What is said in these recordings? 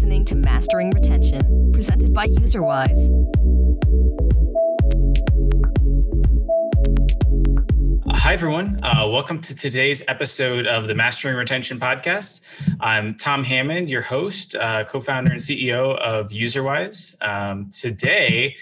listening to Mastering Retention, presented by UserWise. Hi, everyone. Uh, welcome to today's episode of the Mastering Retention podcast. I'm Tom Hammond, your host, uh, co founder and CEO of UserWise. Um, today,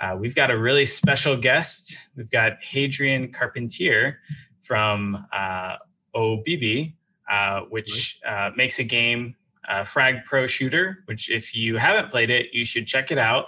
uh, we've got a really special guest. We've got Hadrien Carpentier from uh, OBB, uh, which uh, makes a game, Frag Pro Shooter, which, if you haven't played it, you should check it out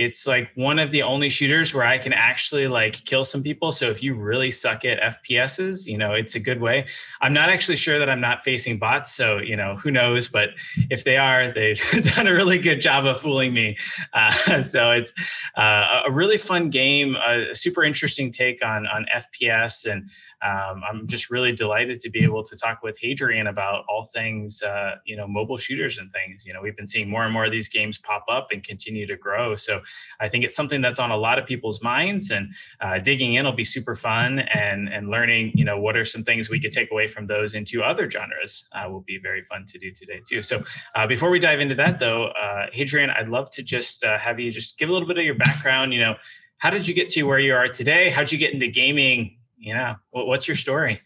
it's like one of the only shooters where I can actually like kill some people. So if you really suck at FPSs, you know, it's a good way. I'm not actually sure that I'm not facing bots. So, you know, who knows? But if they are, they've done a really good job of fooling me. Uh, so it's uh, a really fun game, a super interesting take on, on FPS. And um, I'm just really delighted to be able to talk with Hadrien about all things, uh, you know, mobile shooters and things. You know, we've been seeing more and more of these games pop up and continue to grow. So I think it's something that's on a lot of people's minds, and uh, digging in will be super fun. And and learning, you know, what are some things we could take away from those into other genres uh, will be very fun to do today too. So uh, before we dive into that, though, uh, Hadrien, I'd love to just uh, have you just give a little bit of your background. You know, how did you get to where you are today? How did you get into gaming? Yeah, what's your story?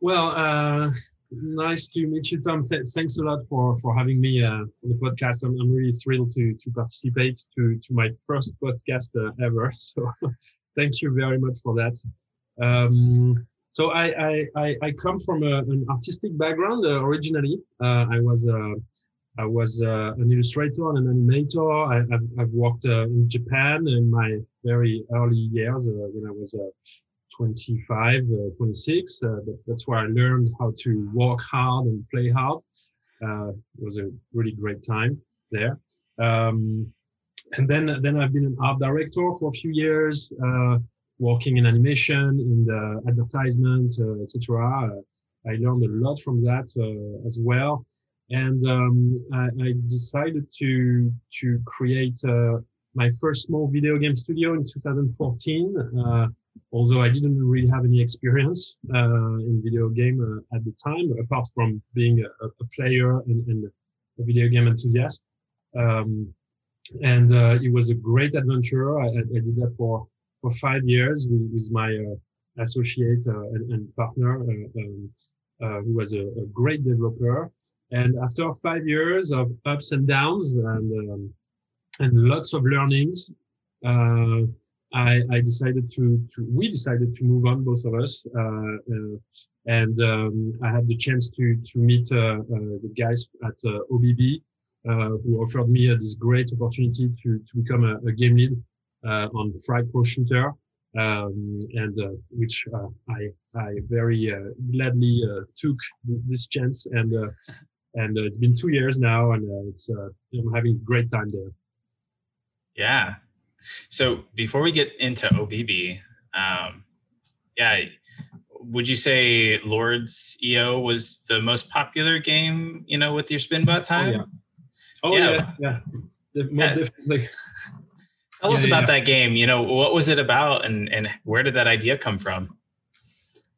Well, uh, nice to meet you, Tom. Thanks a lot for for having me uh, on the podcast. I'm, I'm really thrilled to to participate to to my first podcast uh, ever. So, thank you very much for that. Um, so I, I, I come from a, an artistic background uh, originally. Uh, I was uh, I was uh, an illustrator and an animator. I, have worked in Japan in my very early years when I was 25, uh, 26. Uh, that's where I learned how to work hard and play hard. Uh, it was a really great time there. Um, and then, then I've been an art director for a few years, working in animation, in the advertisement, etc. I learned a lot from that as well and um, I, I, decided to to create uh, my first small video game studio in 2014. Although I didn't really have any experience uh, in video game uh, at the time, apart from being a, a player and, and, a video game enthusiast. Um, and uh, it was a great adventure. I, I, did that for for five years with, with my uh, associate uh, and, and, partner, uh, um, who was a, a, great developer. And after five years of ups and downs and um, and lots of learnings, I, I decided to, to, we decided to move on, both of us. Uh, uh, and um, I had the chance to, to meet uh, the guys at OBB who offered me this great opportunity to, to become a, a game lead on Frag Pro Shooter. Um, and uh, which uh, I I very uh, gladly took th- this chance and and it's been two years now and it's I'm having a great time there. Yeah, so before we get into OBB, um, yeah, would you say Lords.io was the most popular game? You know, with your Spinbot time. Oh yeah, oh, yeah, yeah. yeah. most yeah. definitely. Tell us about that game. You know, what was it about, and and where did that idea come from?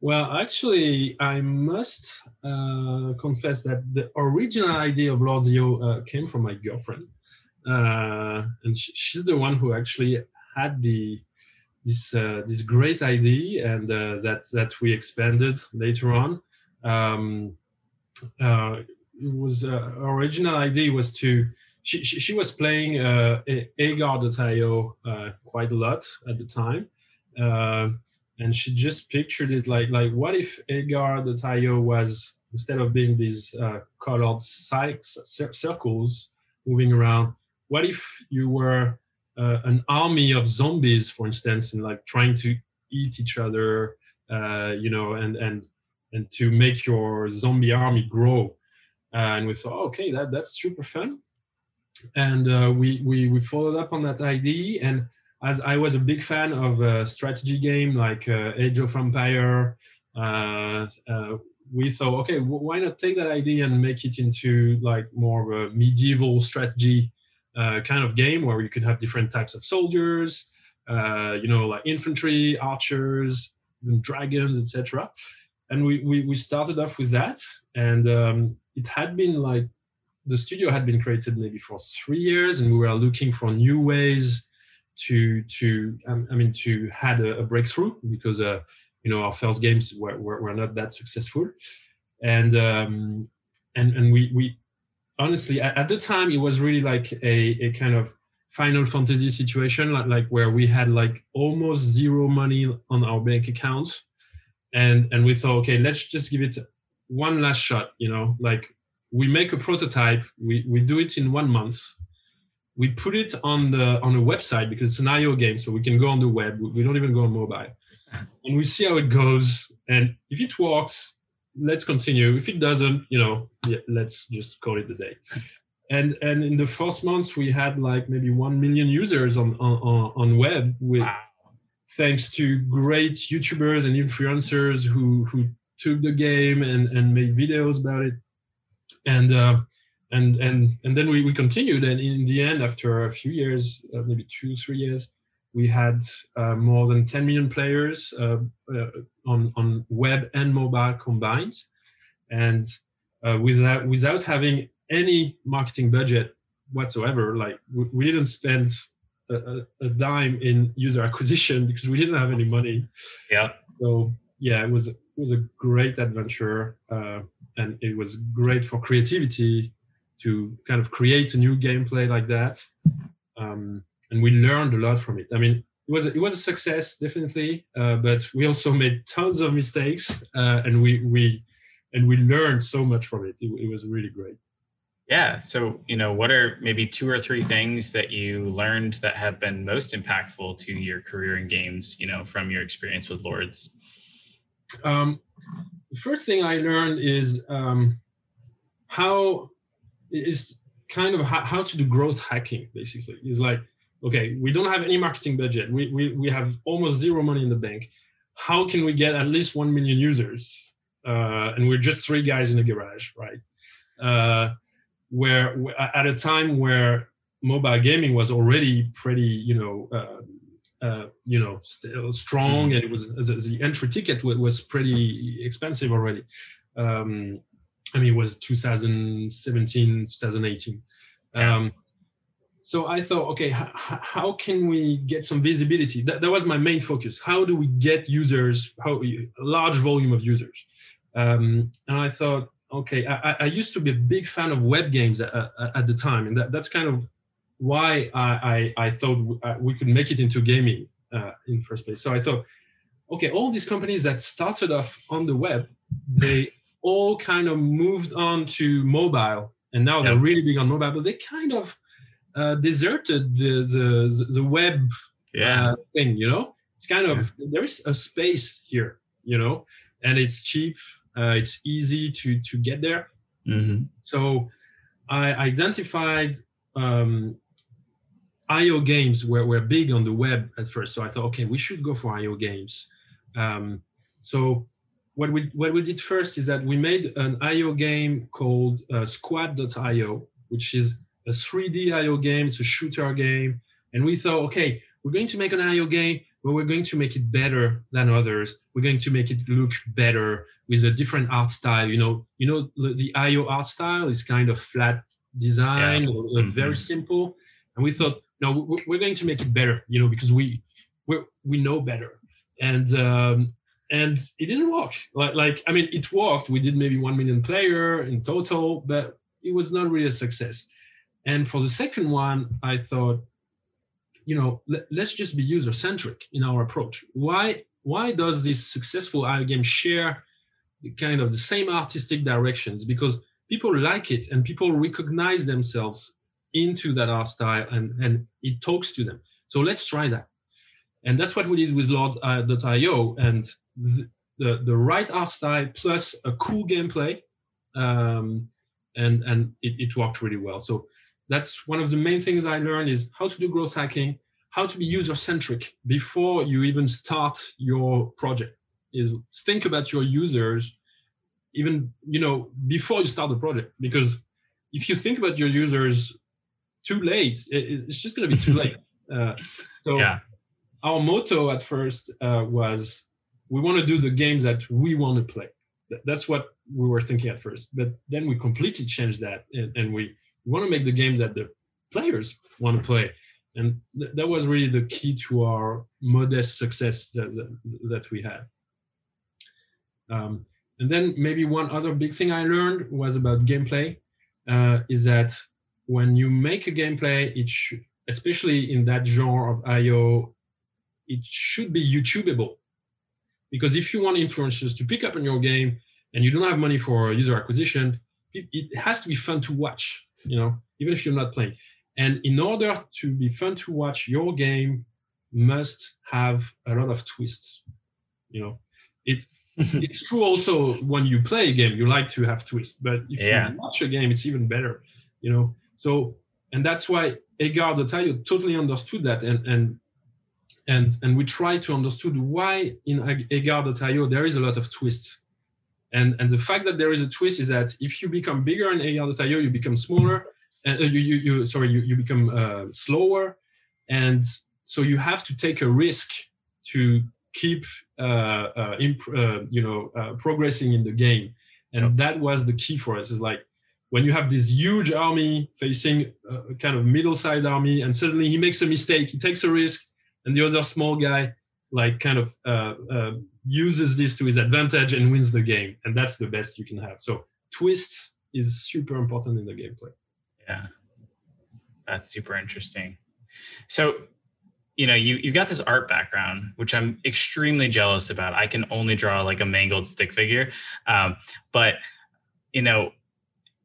Well, actually, I must uh, confess that the original idea of Lords.io uh, came from my girlfriend uh, and she, she's the one who actually had the this uh, this great idea and uh, that that we expanded later on. Um, uh, it was uh, original idea was to she, she, she was playing uh, Agar.io quite a lot at the time, and she just pictured it like like what if Agar.io was instead of being these uh, colored circles moving around, what if you were uh, an army of zombies, for instance, and like trying to eat each other, uh, you know, and and and to make your zombie army grow. Uh, and we thought, okay, that that's super fun. And uh, we we we followed up on that idea. And as I was a big fan of a strategy game like uh, Age of Empire, we thought, okay, why not take that idea and make it into like more of a medieval strategy uh, kind of game where you could have different types of soldiers, uh, you know, like infantry, archers, dragons, etc. And we, we, we started off with that, and um, it had been like the studio had been created maybe for three years, and we were looking for new ways to to um, I mean to had a, a breakthrough because uh, you know our first games were, were, were not that successful, and um, and and we we honestly at, at the time it was really like a, a kind of Final Fantasy situation, like, like where we had like almost zero money on our bank account, and and we thought, okay, let's just give it one last shot. You know, like we make a prototype, we we do it in one month, we put it on the on a website because it's an IO game, so we can go on the web. We don't even go on mobile, and we see how it goes. And if it works, let's continue. If it doesn't, you know, yeah, let's just call it a day and and in the first months we had like maybe 1 million users on on, on web with wow. thanks to great youtubers and influencers who who took the game and and made videos about it and uh, and and and then we, we continued and in the end after a few years uh, maybe two three years we had uh, more than 10 million players uh, uh, on on web and mobile combined and uh, without without having any marketing budget whatsoever. Like we, we didn't spend a, a, dime in user acquisition because we didn't have any money. Yeah. So yeah, it was it was a great adventure, uh, and it was great for creativity to kind of create a new gameplay like that. Um, and we learned a lot from it. I mean, it was a, it was a success definitely, uh, but we also made tons of mistakes, uh, and we we and we learned so much from it. It, it was really great. Yeah. So, you know, what are maybe two or three things that you learned that have been most impactful to your career in games, you know, from your experience with Lords? Um, the first thing I learned is um, how is kind of how, how to do growth hacking, basically. Is like, okay, we don't have any marketing budget. We, we, we have almost zero money in the bank. How can we get at least 1 million users? Uh, and we're just three guys in a garage, right? Uh, where at a time where mobile gaming was already pretty, you know, uh, uh, you know, still strong, mm-hmm. and it was the entry ticket was pretty expensive already. Um, I mean, it was 2017, 2018. Um, so I thought, okay, h- how can we get some visibility? That, that was my main focus. How do we get users, how a large volume of users? Um, and I thought, okay, I, I, used to be a big fan of web games at, at the time, and that, that's kind of why I, I, I thought uh, we could make it into gaming uh, in first place. So I thought, okay, all these companies that started off on the web, they all kind of moved on to mobile, and now they're really big on mobile, but they kind of uh, deserted the the the web yeah. uh, thing. You know, it's kind of yeah. there is a space here, you know, and it's cheap uh, it's easy to to get there. Mm-hmm. So I identified um, IO games were, were big on the web at first. So I thought, okay, we should go for IO games. Um, so what we what we did first is that we made an IO game called uh, Squad.io, which is a 3D IO game. It's a shooter game, and we thought, okay, we're going to make an IO game, but we're going to make it better than others. We're going to make it look better with a different art style. You know, you know the IO art style is kind of flat design, yeah. mm-hmm. very simple. And we thought, no, we're going to make it better. You know, because we we we know better. And um, and it didn't work. Like like I mean, it worked. We did maybe one million player in total, but it was not really a success. And for the second one, I thought, you know, let, us just be user centric in our approach. Why why does this successful IO game share kind of the same artistic directions because people like it and people recognize themselves into that art style and, and it talks to them. So let's try that. And that's what we did with Lords.io and the, the, the, right art style plus a cool gameplay. Um, and and it, it worked really well. So that's one of the main things I learned is how to do growth hacking, how to be user centric before you even start your project is think about your users even you know before you start the project because if you think about your users too late it's just going to be too late uh, so yeah. our motto at first uh, was we want to do the games that we want to play that's what we were thinking at first. But then we completely changed that, and, and we want to make the game that the players want to play, and th- that was really the key to our modest success that that, that we had. Um, and then maybe one other big thing I learned was about gameplay, uh, is that when you make a gameplay, it should, especially in that genre of IO, it should be YouTubeable. Because if you want influencers to pick up on your game and you don't have money for user acquisition, it, it has to be fun to watch, you know, even if you're not playing. And in order to be fun to watch, your game must have a lot of twists. You know, it it's true also when you play a game, you like to have twists, but if Yeah. you watch a game, it's even better. You know, so and that's why Agar.io totally understood that, and and and and we try to understood why in Agar.io there is a lot of twists. And, and the fact that there is a twist is that if you become bigger in Agar.io, you become smaller, and uh, you, you, you sorry, you, you become uh, slower, and so you have to take a risk to keep uh, uh, imp- uh, you know uh, progressing in the game, and that was the key for us. Is like when you have this huge army facing a kind of middle-sized army, and suddenly he makes a mistake, he takes a risk, and the other small guy like kind of uh, uh, uses this to his advantage and wins the game and that's the best you can have so twist is super important in the gameplay Yeah. That's super interesting. So, you know, you you've got this art background, which I'm extremely jealous about. I can only draw like a mangled stick figure, um, but you know,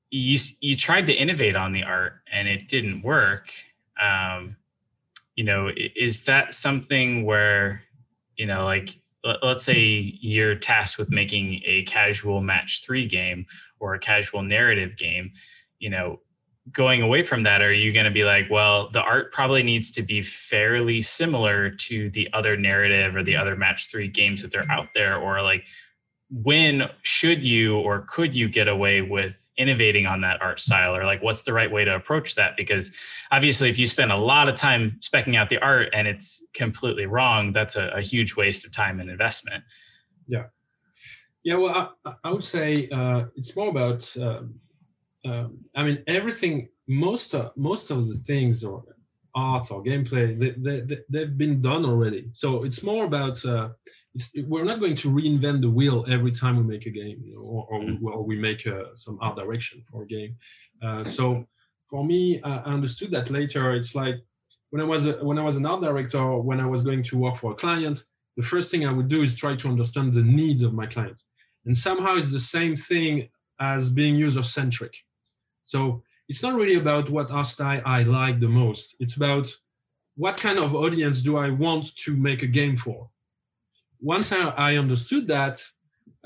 you you tried to innovate on the art and it didn't work. Um, you know, is that something where, you know, like let's say you're tasked with making a casual match three game or a casual narrative game, you know, going away from that, are you going to be like, well, the art probably needs to be fairly similar to the other narrative or the other match three games that they're out there? Or like, when should you or could you get away with innovating on that art style? Or like, what's the right way to approach that? Because obviously, if you spend a lot of time specking out the art and it's completely wrong, that's a, a huge waste of time and investment. yeah yeah well i, I would say uh, it's more about um, um, i mean everything most of most of the things or art or gameplay they, they, they, they've been done already so it's more about uh, we're not going to reinvent the wheel every time we make a game you know, or, or, we, or we make uh, some art direction for a game. Uh, so for me I I understood that later. It's like when i was a, when i was an art director when i was going to work for a client the first thing i would do is try to understand the needs of my clients and somehow it's the same thing as being user centric so it's not really about what art style i like the most. It's about what kind of audience do i want to make a game for once i, I understood that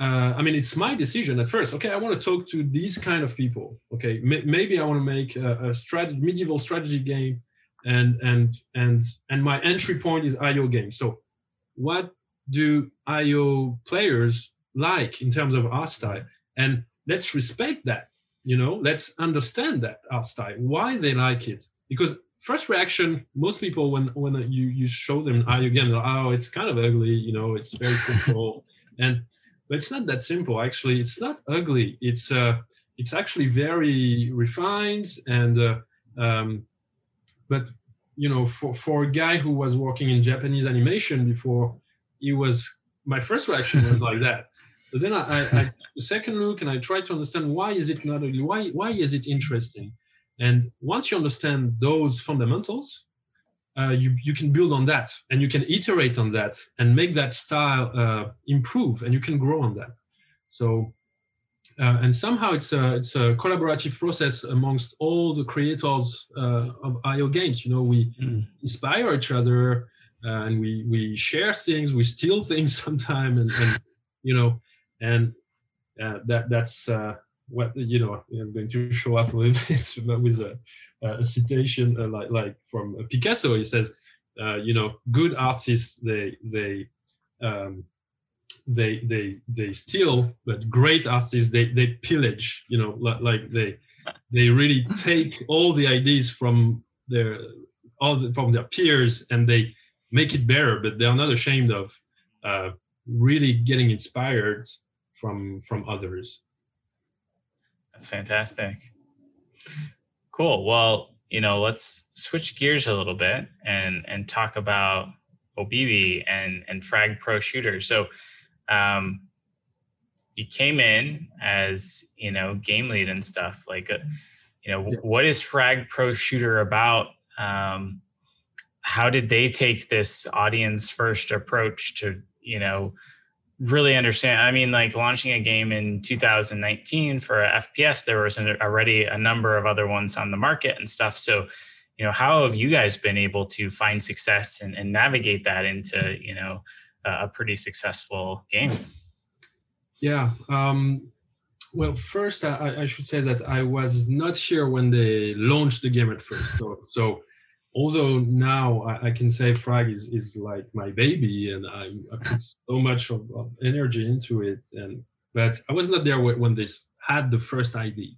uh, i mean it's my decision at first. Okay i want to talk to these kind of people. Okay m- maybe i want to make a, a strategy medieval strategy game and and and and my entry point is io game. So what do io players like in terms of art style? And let's respect that you know? Let's understand that art style why they like it. Because first reaction most people when when you you show them game they're oh it's kind of ugly you know it's very simple and but it's not that simple actually it's not ugly it's uh it's actually very refined and uh, um but you know for for a guy who was working in japanese animation before he was my first reaction was like that but then I, I, I took a second look and I tried to understand why is it not ugly? Why why is it interesting? And once you understand those fundamentals, uh, you you can build on that and you can iterate on that and make that style uh, improve and you can grow on that. So uh, and somehow it's a it's a collaborative process amongst all the creators uh, of IO games. You know, we Mm. inspire each other uh, and we we share things, we steal things sometimes, and, and you know, and uh, that that's uh, what you know. I'm going to show off a little bit but with a, a citation uh, like like from Picasso. He says, uh, you know, good artists they they um, they they they steal, but great artists they they pillage. You know, like, like they they really take all the ideas from their all the, from their peers and they make it better. But they are not ashamed of uh, really getting inspired from from others. That's fantastic. Cool. Well, you know, let's switch gears a little bit and and talk about OBB and and Frag Pro Shooter. So, um, you came in as you know game lead and stuff. Like, uh, you know, yeah. what is Frag Pro Shooter about? Um, how did they take this audience first approach to you know really understand i mean like launching a game in 2019 for fps there was already a number of other ones on the market and stuff. So you know how have you guys been able to find success and, and navigate that into you know a pretty successful game? Yeah um, well first I, I, should say that i was not here when they launched the game at first. So so although now I, I, can say Frag is, is like my baby and I, I put so much of, of, energy into it. And but I was not there when they had the first idea.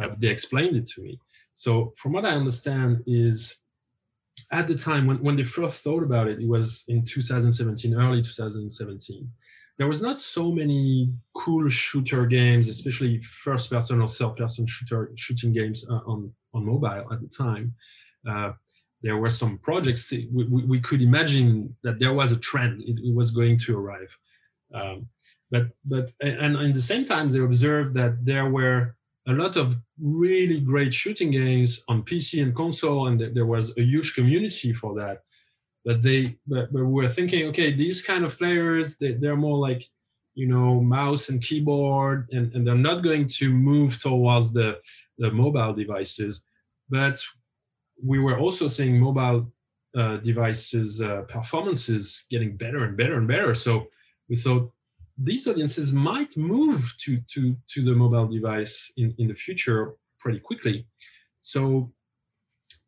Uh, they explained it to me. So from what I understand is at the time when, when they first thought about it, it was in 2017, early 2017. There was not so many cool shooter games, especially first person or third person shooter shooting games uh, on, on mobile at the time. Uh, there were some projects we, we, could imagine that there was a trend it, it was going to arrive. Um, but but and in the same time they observed that there were a lot of really great shooting games on pc and console and there was a huge community for that. But they but, but we were thinking okay these kind of players they, they're more like you know mouse and keyboard and, and they're not going to move towards the the mobile devices. But we were also seeing mobile uh, devices uh, performances getting better and better and better. So we thought these audiences might move to to to the mobile device in in the future pretty quickly. So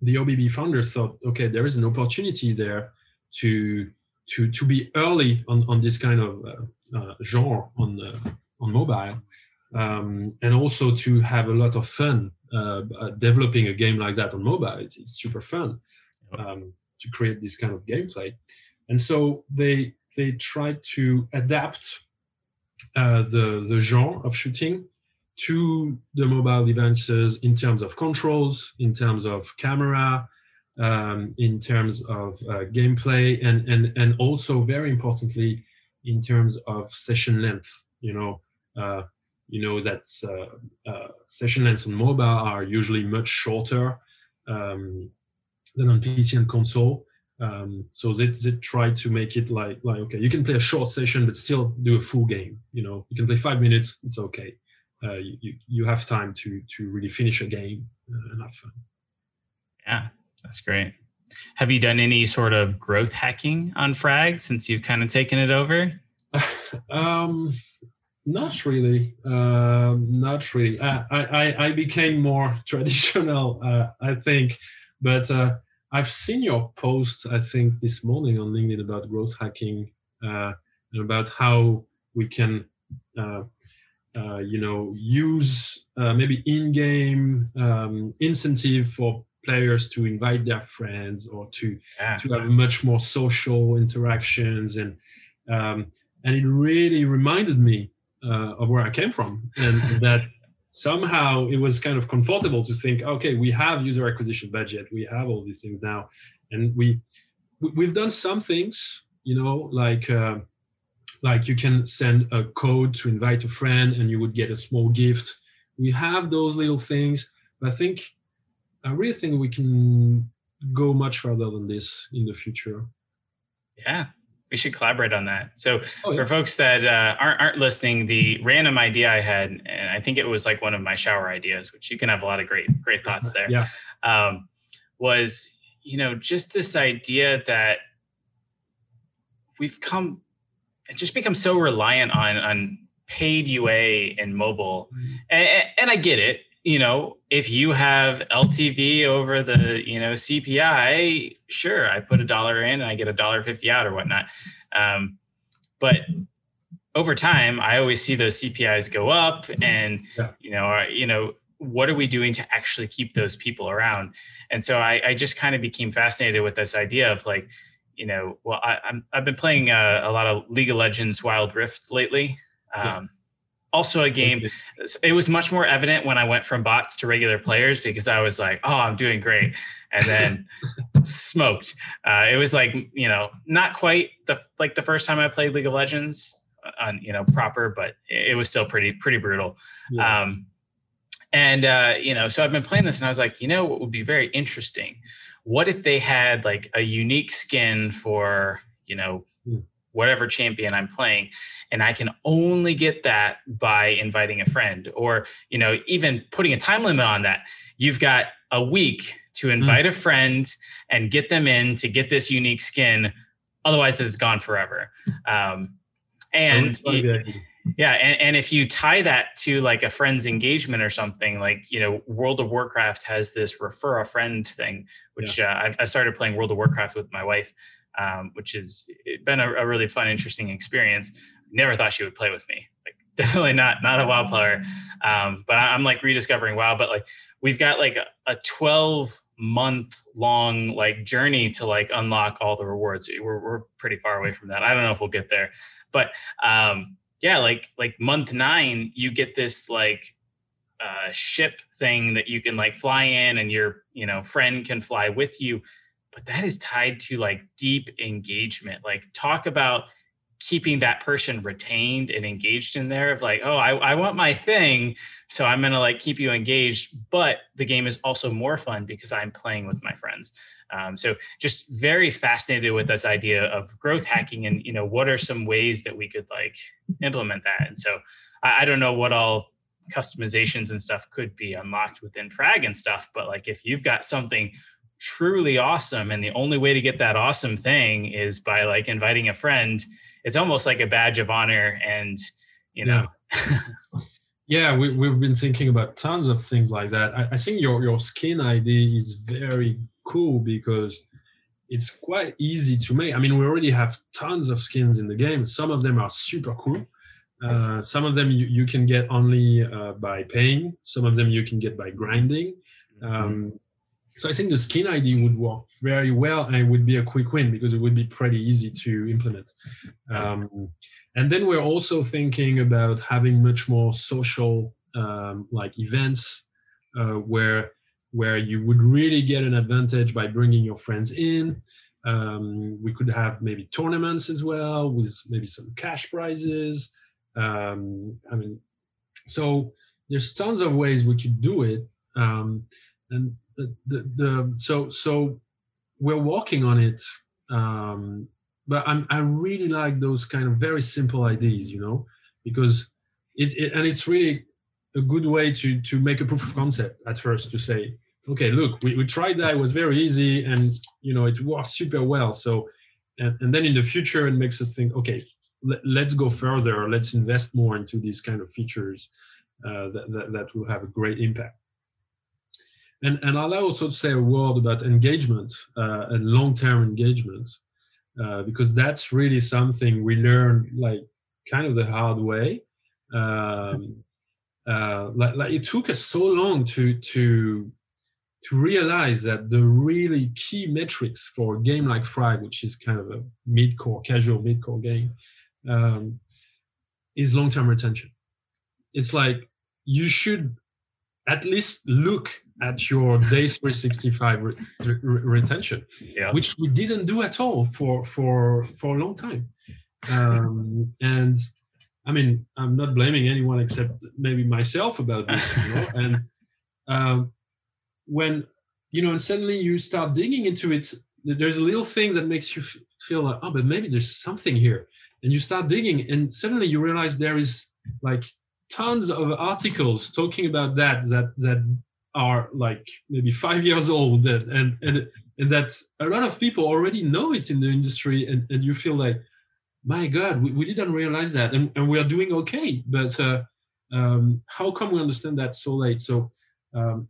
the OBB founders thought, okay, there is an opportunity there to to to be early on on this kind of uh, uh genre on uh, on mobile, um, and also to have a lot of fun uh, uh, developing a game like that on mobile. It's, it's super fun um, to create this kind of gameplay. And so they they tried to adapt uh, the the genre of shooting to the mobile devices in terms of controls, in terms of camera, um, in terms of uh, gameplay, and and and also very importantly in terms of session length. You know, uh, you know that uh, uh, session lengths on mobile are usually much shorter um, than on PC and console. Um, so they, they try to make it like like okay, you can play a short session but still do a full game. You know, you can play five minutes, it's okay. Uh, you, you have time to to really finish a game uh, and have fun. Yeah, that's great. Have you done any sort of growth hacking on Frag since you've kind of taken it over? um, not really. Uh, not really. I, I, I became more traditional, uh, I think. But uh, I've seen your post, I think, this morning on LinkedIn about growth hacking uh, and about how we can, uh, uh, you know, use maybe in-game um, incentive for players to invite their friends or to yeah. to have much more social interactions and um, and it really reminded me uh, of where I came from, and that somehow it was kind of comfortable to think, okay, we have user acquisition budget, we have all these things now, and we we've done some things, you know, like uh, like you can send a code to invite a friend, and you would get a small gift. We have those little things, but I think I really think we can go much further than this in the future. Yeah, we should collaborate on that. So oh, yeah. for folks that uh, aren't aren't listening, the random idea I had, and I think it was like one of my shower ideas, which you can have a lot of great great thoughts there. Yeah, um, was you know just this idea that we've come just become so reliant on on paid UA and mobile, mm-hmm. and, and I get it you know, if you have LTV over the, you know, CPI, sure, I put a dollar in and I get a dollar fifty out or whatnot. Um, but over time, I always see those CPIs go up, and yeah. you know, are, you know, what are we doing to actually keep those people around? And so I, I just kind of became fascinated with this idea of like, you know, well, I, am I've been playing a, uh, a, lot of League of Legends Wild Rift lately. Um, yeah also a game. It was much more evident when I went from bots to regular players because I was like, "Oh, I'm doing great," and then smoked. Uh, it was like you know, not quite the like the first time I played League of Legends on you know proper, but it was still pretty pretty brutal. Yeah. Um, and uh, you know, so I've been playing this, and I was like, you know, what would be very interesting? What if they had like a unique skin for you know. Whatever champion I'm playing, and I can only get that by inviting a friend, or you know, even putting a time limit on that. You've got a week to hmm. invite mm. a friend and get them in to get this unique skin. Otherwise, it's gone forever. Um, and yeah and, and if you tie that to like a friend's engagement or something like you know world of warcraft has this refer a friend thing which yeah. uh, I've, i started playing world of warcraft with my wife um, which has been a, a, really fun interesting experience. Never thought she would play with me. Like definitely not not a wow player. Um, but i'm like rediscovering wow but like we've got like a, a 12 month long like journey to like unlock all the rewards. We're, we're pretty far away from that. I don't know if we'll get there. But um, yeah, like like month nine, you get this like uh, ship thing that you can like fly in, and your you know friend can fly with you. But that is tied to like deep engagement. Like talk about keeping that person retained and engaged in there of like oh I, I want my thing so i'm gonna like keep you engaged but the game is also more fun because i'm playing with my friends um, so just very fascinated with this idea of growth hacking and you know what are some ways that we could like implement that. And so I, I don't know what all customizations and stuff could be unlocked within Frag and stuff, but like if you've got something truly awesome and the only way to get that awesome thing is by like inviting a friend, it's almost like a badge of honor and you know. Yeah. yeah, we, we've been thinking about tons of things like that. I, I think your, your skin ID is very cool because it's quite easy to make. I mean, we already have tons of skins in the game. Some of them are super cool. Uh, some of them you, you can get only uh, by paying. Some of them you can get by grinding. Mm-hmm. Um, so I think the skin ID would work very well and it would be a quick win because it would be pretty easy to implement. Um, and then we're also thinking about having much more social um, like events uh, where where you would really get an advantage by bringing your friends in. Um, we could have maybe tournaments as well with maybe some cash prizes. Um, I mean, so there's tons of ways we could do it. Um, and the, the, so so we're working on it. Um, but I'm, I really like those kind of very simple ideas, you know, because it, it and it's really a good way to to make a proof of concept at first to say okay look we, we tried that it was very easy and you know it worked super well so and, and then in the future it makes us think okay let, us go further let's invest more into these kind of features uh, that, that, that will have a great impact and and i'll also say a word about engagement uh, and long-term engagement uh, because that's really something we learned like kind of the hard way um, uh, like, like it took us so long to to to realize that the really key metrics for a game like Frag, which is kind of a mid-core, casual mid-core game, um, is long-term retention. It's like you should at least look at your days 365 re- re- retention, yeah. which we didn't do at all for for for a long time. Um, and I mean, I'm not blaming anyone except maybe myself about this, you know? and um, when you know and suddenly you start digging into it there's a little thing that makes you feel like oh but maybe there's something here and you start digging and suddenly you realize there is like tons of articles talking about that that that are like maybe five years old and and and, and that a lot of people already know it in the industry and, and you feel like my god we, we didn't realize that and, and we are doing okay but uh, um, how come we understand that so late so um,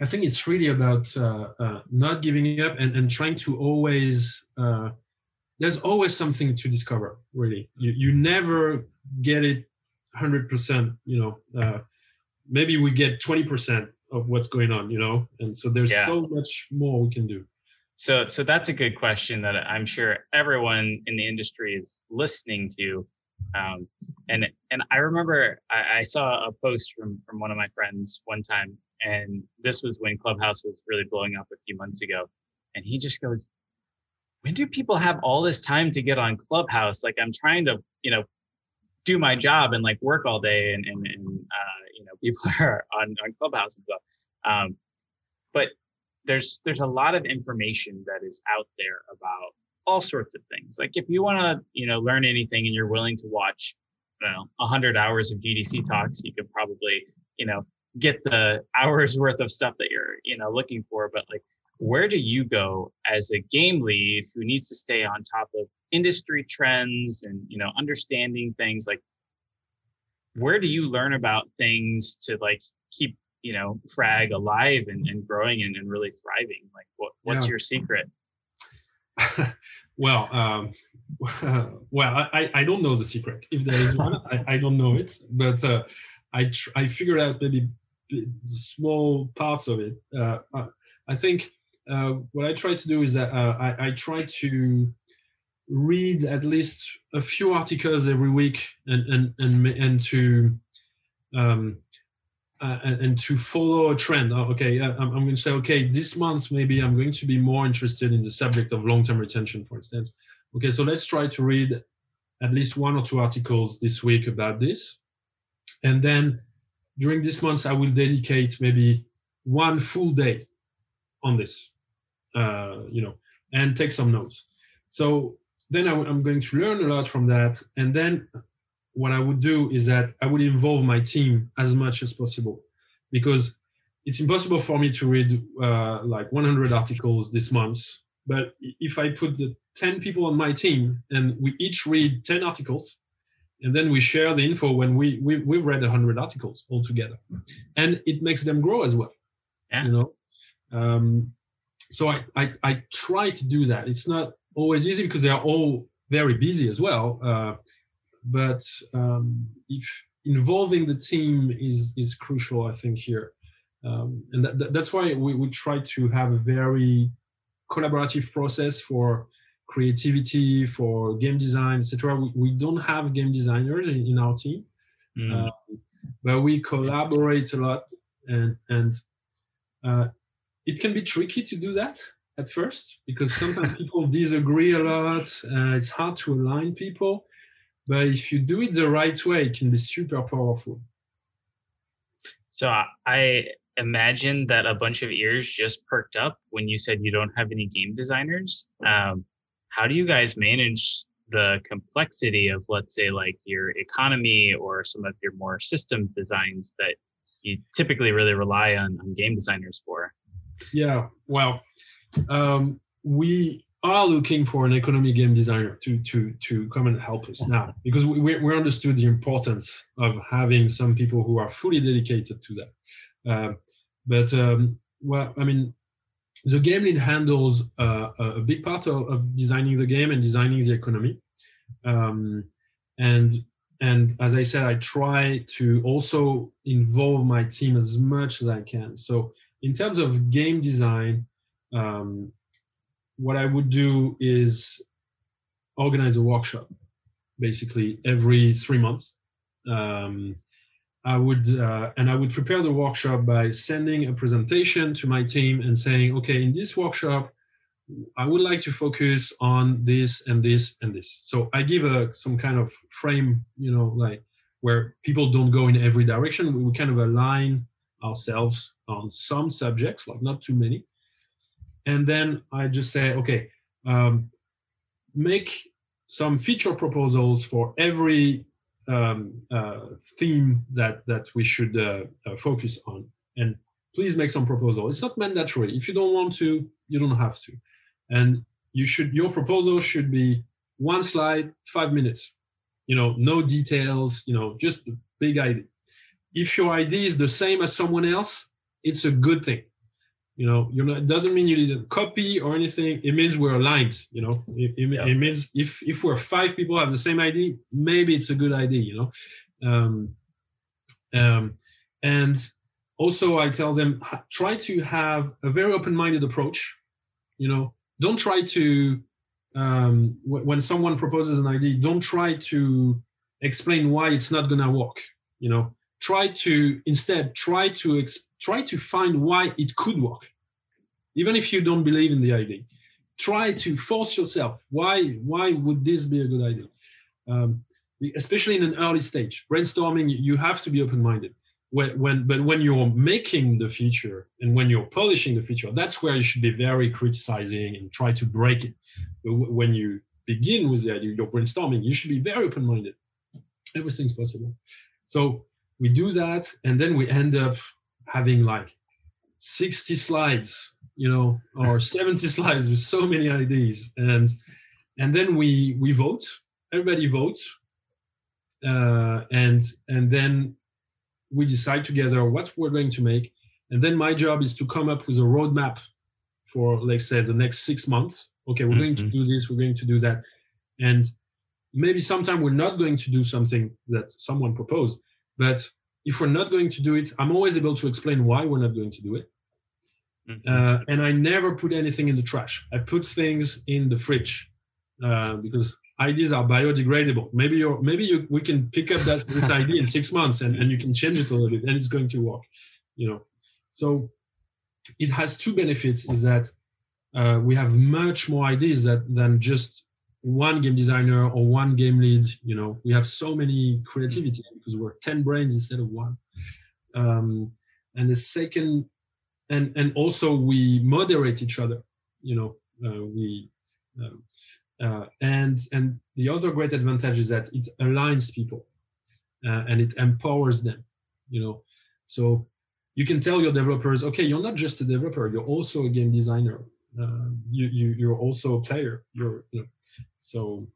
I think it's really about uh, uh, not giving up and, and trying to always. Uh, there's always something to discover. Really, you you never get it hundred percent. You know, uh, maybe we get twenty percent of what's going on. You know, and so there's yeah. so much more we can do. So, so that's a good question that I'm sure everyone in the industry is listening to. Um, and and I remember I, I, saw a post from from one of my friends one time, and this was when Clubhouse was really blowing up a few months ago, and he just goes, "When do people have all this time to get on Clubhouse? Like I'm trying to, you know, do my job and like work all day, and and, and uh, you know, people are on on Clubhouse and stuff." Um, but there's there's a lot of information that is out there about all sorts of things. Like if you want to, you know, learn anything and you're willing to watch, don't know, 100 hours of GDC talks, you could probably, you know, get the hours worth of stuff that you're, you know, looking for. But like, where do you go as a game lead who needs to stay on top of industry trends and, you know, understanding things like where do you learn about things to like keep you know frag alive and, and growing and, and really thriving like what, what's yeah. your secret well, um, well, I, I don't know the secret. If there is one, I, I don't know it, but uh, I tr- I figured out maybe small parts of it. Uh, I think uh, what I try to do is that uh, I, I try to read at least a few articles every week and and and and to um, uh, and, to follow a trend. Oh, okay, uh, I'm, I'm, going to say, okay, this month maybe I'm going to be more interested in the subject of long-term retention, for instance. Okay, so let's try to read at least one or two articles this week about this, and then during this month I will dedicate maybe one full day on this, uh, you know, and take some notes. So then i w- I'm going to learn a lot from that, and then what I would do is that I would involve my team as much as possible because it's impossible for me to read uh, like 100 articles this month. But if I put the 10 people on my team and we each read 10 articles, and then we share the info when we, we we've read 100 articles all together, and it makes them grow as well. Yeah. You know, um, so I, I I try to do that. It's not always easy because they are all very busy as well. Uh, but um, if involving the team is is crucial, I think here, um, and that, that's why we, we try to have a very collaborative process for creativity, for game design, etc. We, we don't have game designers in, in our team, mm. uh, but we collaborate a lot, and and uh, it can be tricky to do that at first because sometimes people disagree a lot. Uh, it's hard to align people but if you do it the right way, it can be super powerful. So I imagine that a bunch of ears just perked up when you said you don't have any game designers. Um, how do you guys manage the complexity of, let's say, like your economy or some of your more systems designs that you typically really rely on, on game designers for? Yeah, well, um, we are looking for an economy game designer to to to come and help us now because we we understood the importance of having some people who are fully dedicated to that. Uh, but um, well, I mean, the game lead handles uh, a big part of, of, designing the game and designing the economy. Um, and and as I said, I try to also involve my team as much as I can. So in terms of game design. Um, what I would do is organize a workshop basically every three months. Um, I would uh, and I would prepare the workshop by sending a presentation to my team and saying, okay, in this workshop, I would like to focus on this and this and this. So I give a some kind of frame, you know, like where people don't go in every direction. We kind of align ourselves on some subjects, like not too many, and then I just say, okay, um, make some feature proposals for every um, uh, theme that that we should uh, uh, focus on, and please make some proposal. It's not mandatory. If you don't want to, you don't have to, and you should. Your proposal should be one slide, five minutes. You know, no details. You know, just the big idea. If your idea is the same as someone else, it's a good thing. You know you're not it doesn't mean you didn't copy or anything. It means we're aligned you know. It, it, yeah. it, means if if we're five people have the same idea maybe it's a good idea you know. Um, um, and also i tell them try to have a very open-minded approach you know. Don't try to um, w- when someone proposes an idea don't try to explain why it's not gonna work. You know, try to instead try to ex- try to find why it could work, even if you don't believe in the idea. Try to force yourself. Why why would this be a good idea? Um, especially in an early stage brainstorming, you have to be open-minded when, when but when you're making the feature and when you're polishing the feature that's where you should be very criticizing and try to break it but when you begin with the idea you're brainstorming you should be very open-minded everything's possible so we do that and then we end up having like 60 slides you know or 70 slides with so many ideas. And and then we we vote. Everybody votes. Uh, and and then we decide together what we're going to make. And then my job is to come up with a roadmap for let's say the next six months. Okay we're mm-hmm. going to mm-hmm. do this we're going to do that. And maybe sometime we're not going to do something that someone proposed but if we're not going to do it i'm always able to explain why we're not going to do it mm-hmm. uh, and i never put anything in the trash i put things in the fridge uh, because ideas are biodegradable. Maybe you maybe you we can pick up that, that idea in six months and, and you can change it a little bit and it's going to work. You know, so it has two benefits: is that uh, we have much more ideas that, than just one game designer or one game lead. You know, we have so many creativity because we're ten brains instead of one. Um, and the second, and and also we moderate each other. You know, uh, we. Um, uh, and and the other great advantage is that it aligns people uh, and it empowers them. You know, so you can tell your developers, okay, you're not just a developer, you're also a game designer. Uh, you, you you're also a player. You're you know, so,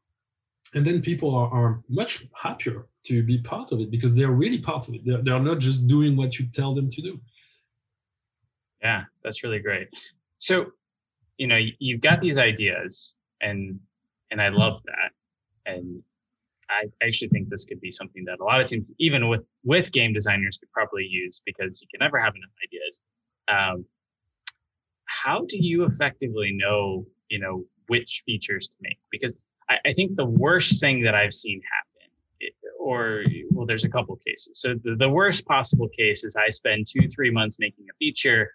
and then people are, are much happier to be part of it because they're really part of it. They're, they're not just doing what you tell them to do. Yeah, that's really great. So, you know, you've got these ideas and and I love that. And I actually think this could be something that a lot of teams, even with with game designers, could probably use because you can never have enough ideas. Um, how do you effectively know, you know, which features to make? Because I, I think the worst thing that I've seen happen, eh, or well, there's a couple cases. So the, the worst possible case is I spend two, three months making a feature,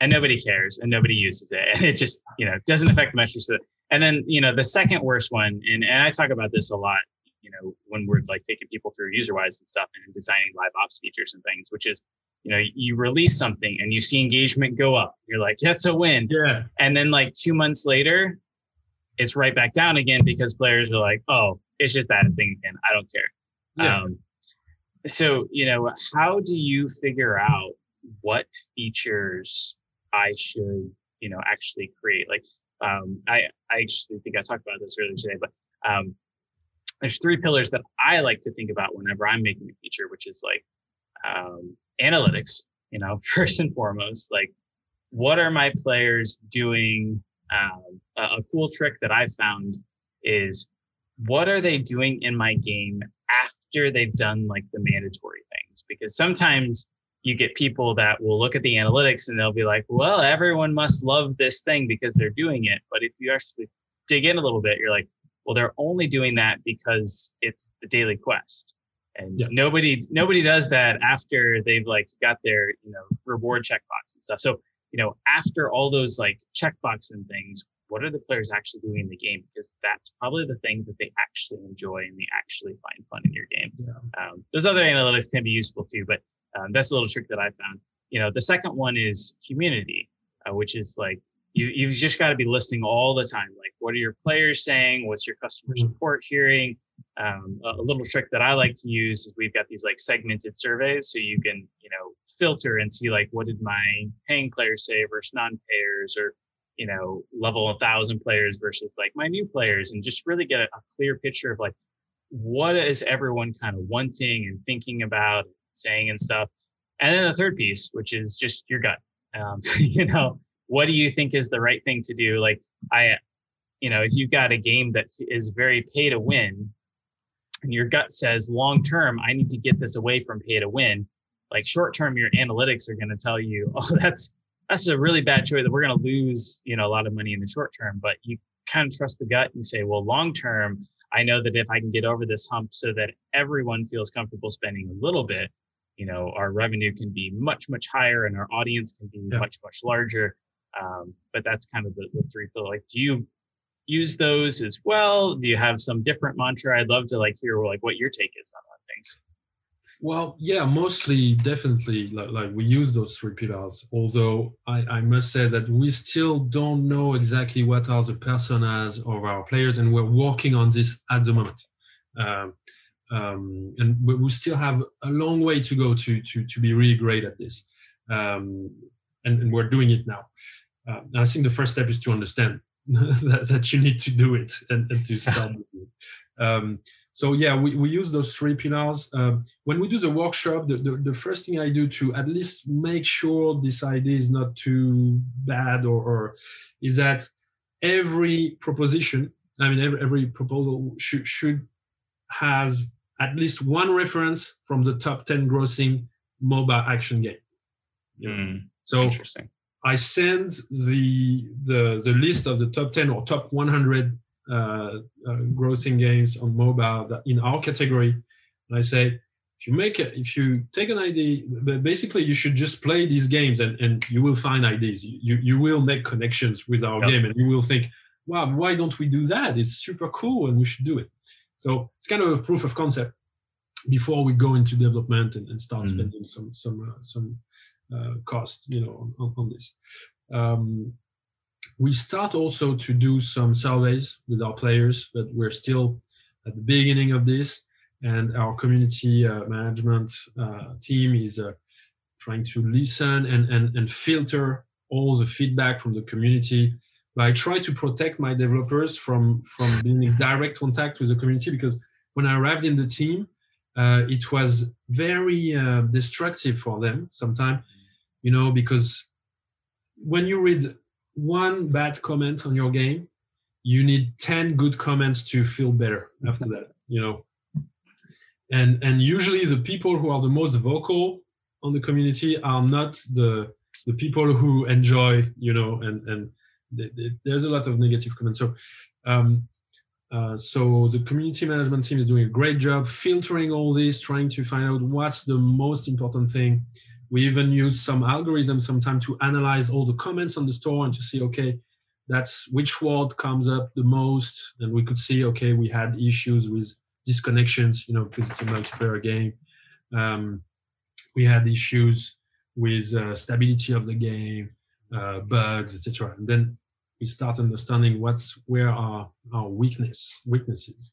and nobody cares, and nobody uses it, and it just, you know, doesn't affect the metrics. And then, you know, the second worst one, and, and I talk about this a lot, you know, when we're like taking people through UserWise and stuff and designing live ops features and things, which is, you know, you release something and you see engagement go up. You're like, that's a win. Yeah. And then like two months later, it's right back down again because players are like, oh, it's just that thing again. I don't care. Yeah. Um, so, you know, how do you figure out what features I should, you know, actually create? Like, um, I, I actually think I talked about this earlier today, but um, there's three pillars that I like to think about whenever I'm making a feature, which is like um, analytics, you know, first and foremost, like what are my players doing? Um, a, a cool trick that I found is what are they doing in my game after they've done like the mandatory things? Because sometimes you get people that will look at the analytics and they'll be like, well, everyone must love this thing because they're doing it. But if you actually dig in a little bit, you're like, well, they're only doing that because it's the daily quest. And yeah. nobody nobody does that after they've like got their, you know, reward checkbox and stuff. So, you know, after all those like checkbox and things, what are the players actually doing in the game? Because that's probably the thing that they actually enjoy and they actually find fun in your game. Yeah. Um, those other analytics can be useful too, but um, that's a little trick that I found. You know, the second one is community, uh, which is like you you've just got to be listening all the time. Like, what are your players saying? What's your customer mm-hmm. support hearing? Um, a, little trick that I like to use is we've got these like segmented surveys, so you can you know filter and see like what did my paying players say versus non-payers, or you know level a thousand players versus like my new players, and just really get a, a clear picture of like what is everyone kind of wanting and thinking about saying and stuff. And then the third piece, which is just your gut. Um, you know, what do you think is the right thing to do? Like I, you know, if you've got a game that is very pay to win, and your gut says long term, I need to get this away from pay to win. Like short term, your analytics are going to tell you, oh, that's that's a really bad choice that we're going to lose, you know, a lot of money in the short term. But you kind of trust the gut and say, well, long term, I know that if I can get over this hump so that everyone feels comfortable spending a little bit, you know, our revenue can be much, much higher and our audience can be yeah. much, much larger. Um, but that's kind of the, the three pillar. Like, do you use those as well? Do you have some different mantra? I'd love to like hear like what your take is on, things. Well, yeah, mostly definitely like, like we use those three pillars. Although I, I must say that we still don't know exactly what are the personas of our players, and we're working on this at the moment. Um, um, and we still have a long way to go to to to be really great at this. Um, and, and, we're doing it now. Uh, and I think the first step is to understand that, that, you need to do it and, and to start. um, so yeah, we, we use those three pillars. Uh, when we do the workshop, the, the, the, first thing I do to at least make sure this idea is not too bad or, or is that every proposition, I mean, every, every proposal should, should has at least one reference from the top 10 grossing mobile action game. Mm, so interesting. I send the, the the list of the top 10 or top 100 uh, uh, grossing games on mobile that in our category. And I say, if you make it, if you take an ID, but basically you should just play these games and, and you will find ideas. You, you will make connections with our yep. game and you will think, wow, why don't we do that? It's super cool and we should do it. So it's kind of a proof of concept before we go into development and, and start mm-hmm. spending some some uh, some cost, you know, on, on this. Um, we start also to do some surveys with our players, but we're still at the beginning of this. And our community uh, management uh, team is uh, trying to listen and, and, and filter all the feedback from the community. But I try to protect my developers from, from being in direct contact with the community because when I arrived in the team, uh, it was very uh, destructive for them sometimes, you know, because when you read one bad comment on your game, you need 10 good comments to feel better after that, you know. And and usually the people who are the most vocal on the community are not the the people who enjoy, you know, and and there's a lot of negative comments. So um, uh, so the community management team is doing a great job filtering all this, trying to find out what's the most important thing we even use some algorithms sometimes to analyze all the comments on the store and to see, okay, that's which word comes up the most. And we could see, okay, we had issues with disconnections, you know, because it's a multiplayer game. Um, we had issues with uh, stability of the game, uh, bugs, etc. And then we start understanding what's where are our weakness weaknesses.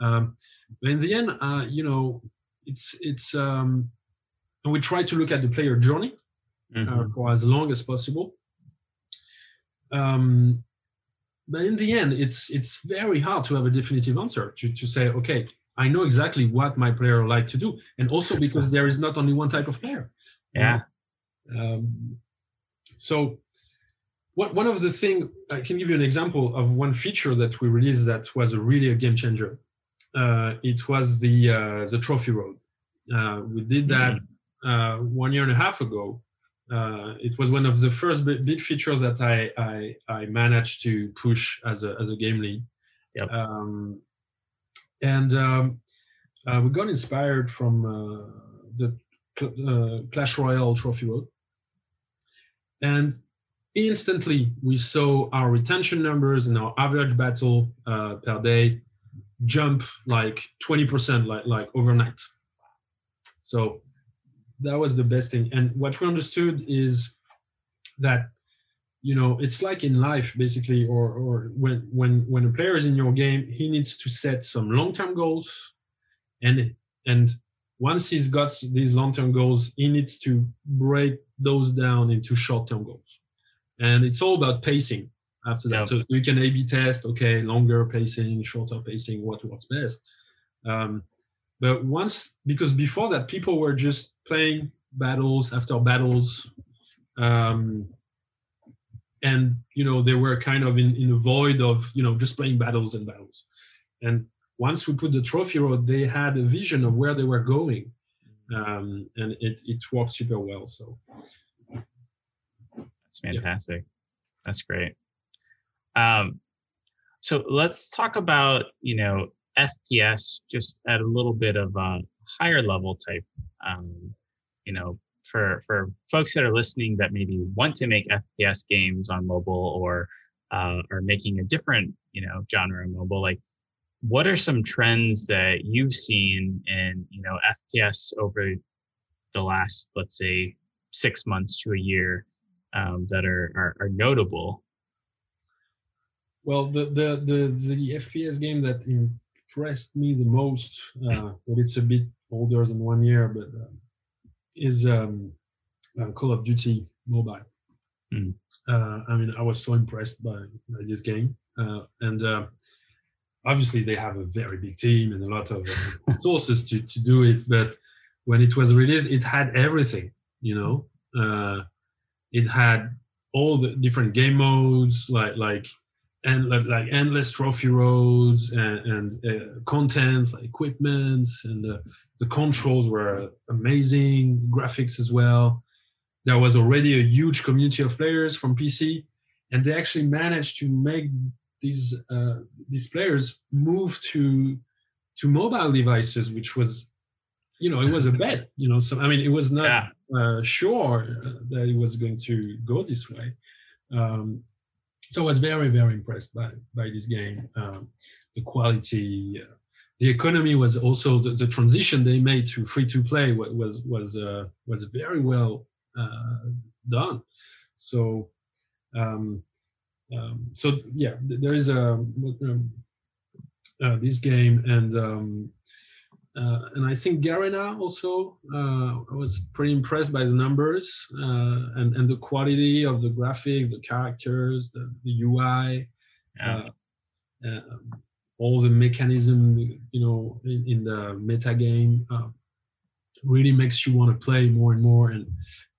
Um, but in the end, uh, you know, it's it's um, and we try to look at the player journey uh, mm-hmm. for as long as possible. Um, but in the end, it's it's very hard to have a definitive answer to, to say, okay, I know exactly what my player like to do, and also because there is not only one type of player. Yeah. Um, so, what, one of the thing I can give you an example of one feature that we released that was a really a game changer. Uh, it was the uh, the trophy road. Uh, we did that. Mm-hmm uh, one year and a half ago. Uh, it was one of the first big features that I, I, I managed to push as a, as a game lead. Yep. Um, and um, uh, we got inspired from uh, the uh, Clash Royale Trophy Road. And instantly we saw our retention numbers and our average battle uh, per day jump like 20% like, like overnight. So that was the best thing. And what we understood is that you know it's like in life basically or or when when when a player is in your game he needs to set some long-term goals. And and once he's got these long-term goals he needs to break those down into short-term goals. And it's all about pacing after that. So you can a b test okay longer pacing shorter pacing what works best. Um, but once, because before that, people were just playing battles after battles. Um, and, you know, they were kind of in, in a void of, you know, just playing battles and battles. And once we put the trophy road, they had a vision of where they were going. Um, and it, it worked super well. So that's fantastic. Yeah. That's great. Um, So let's talk about you know FPS just at a little bit of a higher level type. Um, you know, for for folks that are listening that maybe want to make FPS games on mobile or uh, are making a different you know genre on mobile, like what are some trends that you've seen in you know FPS over the last let's say six months to a year um, that are, are, are notable? Well, the, the the the FPS game that impressed me the most, uh, but it's a bit older than one year, but uh, is um, uh, Call of Duty Mobile. Mm. I mean, I was so impressed by, by this game, uh, and uh, obviously they have a very big team and a lot of resources to to do it. But when it was released, it had everything. You know, it had all the different game modes, like like and like endless trophy roads and, and uh, content like equipments and the, the controls were amazing graphics as well there was already a huge community of players from pc and they actually managed to make these uh, these players move to to mobile devices which was you know it was a bet you know so i mean it was not yeah. uh, sure that it was going to go this way um, so I was very very impressed by by this game. Um, the quality, uh, the economy was also the, the, transition they made to free to play was was uh, was very well uh, done. So um, um, so yeah, there is a um, uh, this game and um, uh, and I think Garena also uh, was pretty impressed by the numbers uh, and and the quality of the graphics, the characters, the, the UI, yeah. Uh, um, all the mechanism you know in, in the meta game uh, really makes you want to play more and more. And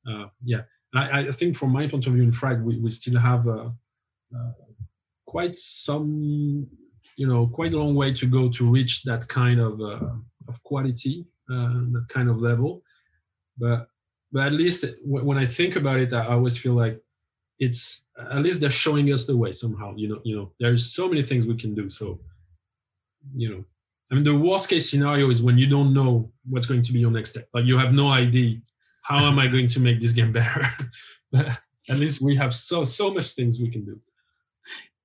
uh, yeah, I, I, think from my point of view in Frag, we, we still have quite some you know quite a long way to go to reach that kind of of quality, uh, that kind of level. But but at least when I think about it, I always feel like it's at least they're showing us the way somehow. You know, you know, there's so many things we can do. So, you know, I mean, the worst case scenario is when you don't know what's going to be your next step. Like you have no idea how am I going to make this game better. but at least we have so so much things we can do.